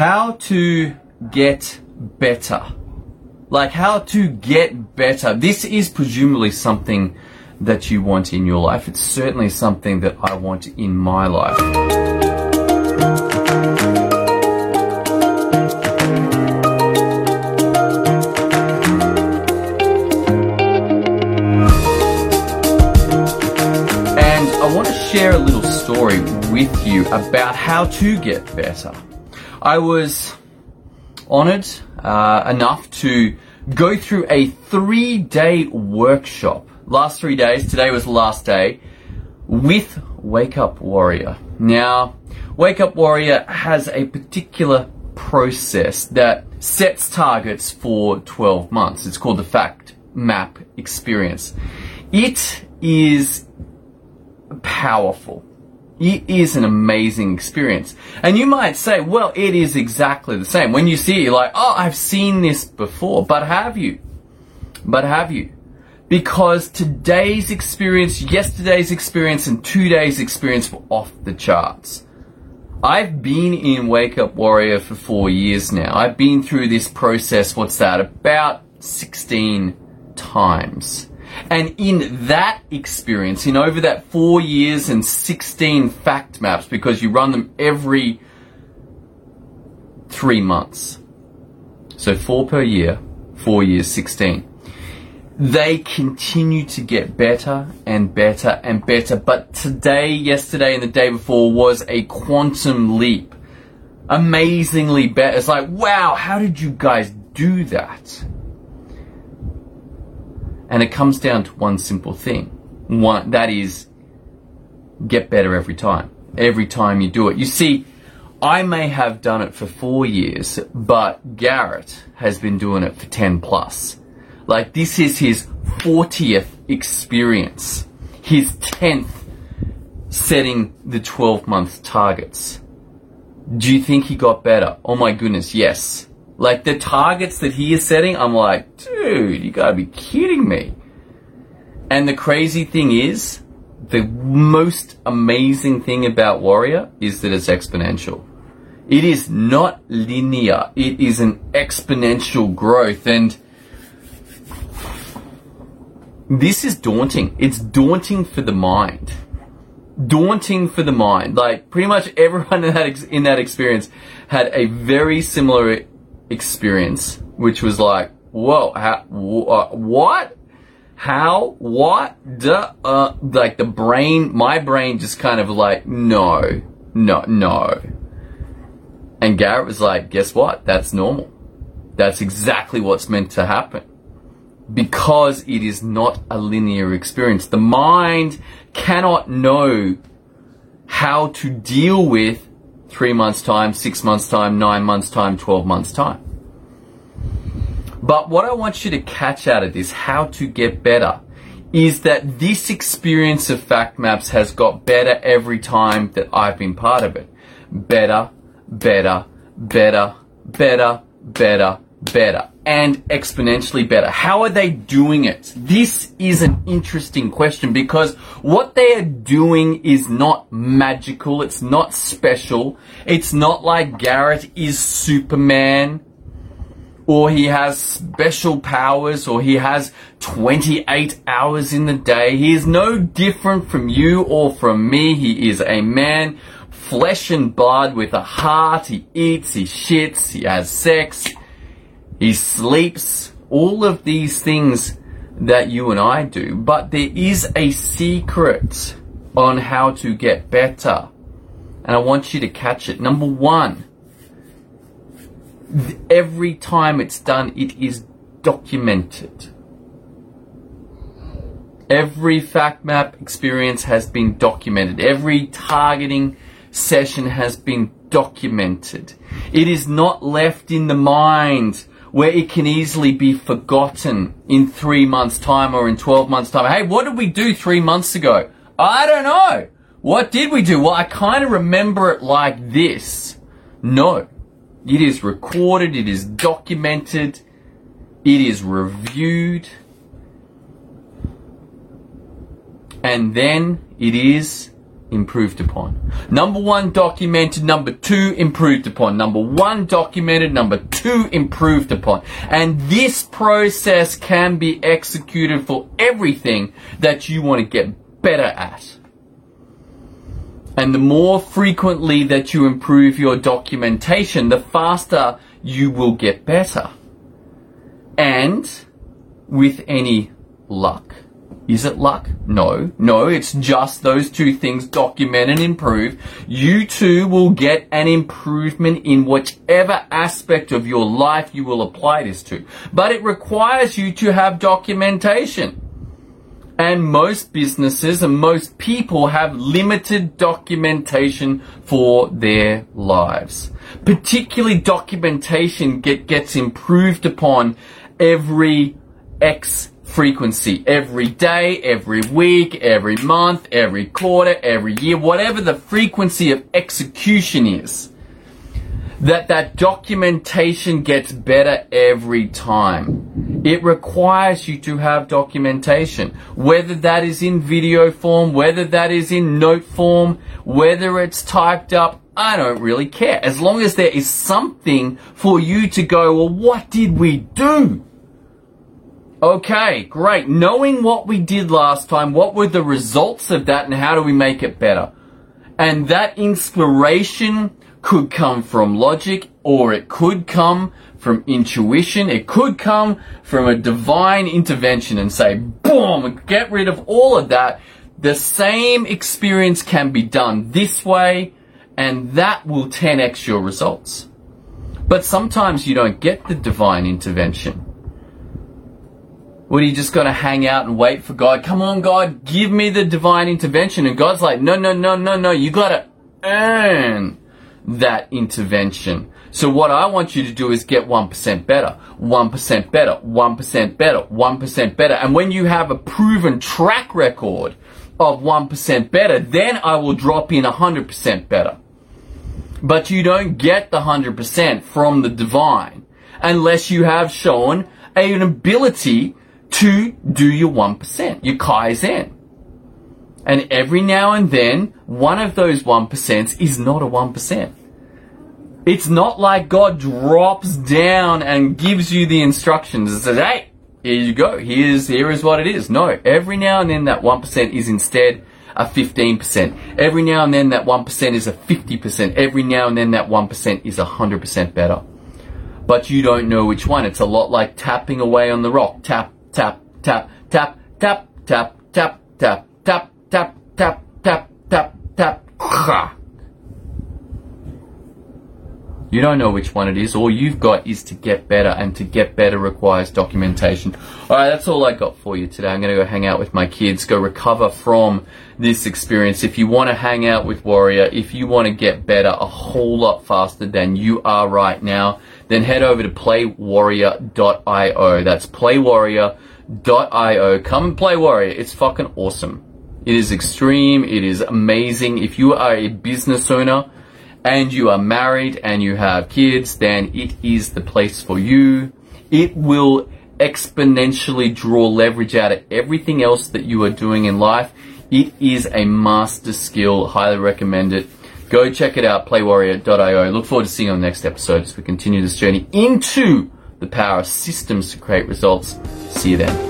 How to get better. Like how to get better. This is presumably something that you want in your life. It's certainly something that I want in my life. And I want to share a little story with you about how to get better. I was honored uh, enough to go through a three day workshop. Last three days, today was the last day, with Wake Up Warrior. Now, Wake Up Warrior has a particular process that sets targets for 12 months. It's called the Fact Map Experience. It is powerful. It is an amazing experience. And you might say, well, it is exactly the same. When you see it, you're like, oh, I've seen this before. But have you? But have you? Because today's experience, yesterday's experience, and today's experience were off the charts. I've been in Wake Up Warrior for four years now. I've been through this process, what's that, about 16 times. And in that experience, in over that four years and 16 fact maps, because you run them every three months. So four per year, four years, 16. They continue to get better and better and better. But today, yesterday, and the day before was a quantum leap. Amazingly better. It's like, wow, how did you guys do that? And it comes down to one simple thing. One, that is, get better every time. Every time you do it. You see, I may have done it for four years, but Garrett has been doing it for 10 plus. Like, this is his 40th experience. His 10th setting the 12 month targets. Do you think he got better? Oh my goodness, yes. Like the targets that he is setting, I'm like, dude, you gotta be kidding me. And the crazy thing is, the most amazing thing about Warrior is that it's exponential. It is not linear. It is an exponential growth and this is daunting. It's daunting for the mind. Daunting for the mind. Like pretty much everyone in that, ex- in that experience had a very similar experience, which was like, whoa, how, wh- what? How? What? Duh, uh, like the brain, my brain just kind of like, no, no, no. And Garrett was like, guess what? That's normal. That's exactly what's meant to happen. Because it is not a linear experience. The mind cannot know how to deal with three months' time, six months' time, nine months' time, 12 months' time. But what I want you to catch out of this, how to get better, is that this experience of fact maps has got better every time that I've been part of it. Better, better, better, better, better, better, and exponentially better. How are they doing it? This is an interesting question because what they are doing is not magical. It's not special. It's not like Garrett is Superman or he has special powers, or he has 28 hours in the day. He is no different from you or from me. He is a man, flesh and blood with a heart. He eats, he shits, he has sex, he sleeps, all of these things that you and I do. But there is a secret on how to get better. And I want you to catch it. Number one, every time it's done, it is documented. Every fact map experience has been documented. Every targeting session has been documented. It is not left in the mind where it can easily be forgotten in three months time or in 12 months time. Hey, what did we do three months ago? I don't know. What did we do? Well, I kind of remember it like this. No. It is recorded, it is documented, it is reviewed, and then it is improved upon. Number one, documented. Number two, improved upon. Number one, documented. Number two, improved upon. And this process can be executed for everything that you want to get better at. And the more frequently that you improve your documentation, the faster you will get better. And with any luck. Is it luck? No, no, it's just those two things document and improve. You too will get an improvement in whichever aspect of your life you will apply this to. But it requires you to have documentation. And most businesses and most people have limited documentation for their lives. Particularly documentation get, gets improved upon every X frequency every day, every week, every month, every quarter, every year, whatever the frequency of execution is. That that documentation gets better every time. It requires you to have documentation, whether that is in video form, whether that is in note form, whether it's typed up, I don't really care. As long as there is something for you to go, well, what did we do? Okay, great. Knowing what we did last time, what were the results of that and how do we make it better? And that inspiration could come from logic or it could come from intuition. It could come from a divine intervention and say, boom, get rid of all of that. The same experience can be done this way and that will 10x your results. But sometimes you don't get the divine intervention. Are you just to hang out and wait for God? Come on, God, give me the divine intervention. And God's like, no, no, no, no, no. You got to earn that intervention. So what I want you to do is get 1% better, 1% better, 1% better, 1% better. And when you have a proven track record of 1% better, then I will drop in 100% better. But you don't get the 100% from the divine unless you have shown an ability to do your 1%, your Kaizen. And every now and then, one of those 1% is not a 1%. It's not like God drops down and gives you the instructions and says, hey, here you go. Here's, here is what it is. No, every now and then that 1% is instead a 15%. Every now and then that 1% is a 50%. Every now and then that 1% is 100% better. But you don't know which one. It's a lot like tapping away on the rock. Tap, tap, tap, tap, tap, tap, tap, tap, tap, tap, tap, tap, tap, tap. You don't know which one it is. All you've got is to get better, and to get better requires documentation. Alright, that's all I got for you today. I'm going to go hang out with my kids, go recover from this experience. If you want to hang out with Warrior, if you want to get better a whole lot faster than you are right now, then head over to playwarrior.io. That's playwarrior.io. Come and play Warrior. It's fucking awesome. It is extreme. It is amazing. If you are a business owner and you are married and you have kids, then it is the place for you. It will exponentially draw leverage out of everything else that you are doing in life. It is a master skill. Highly recommend it. Go check it out, playwarrior.io. Look forward to seeing you on the next episode as we continue this journey into the power of systems to create results. See you then.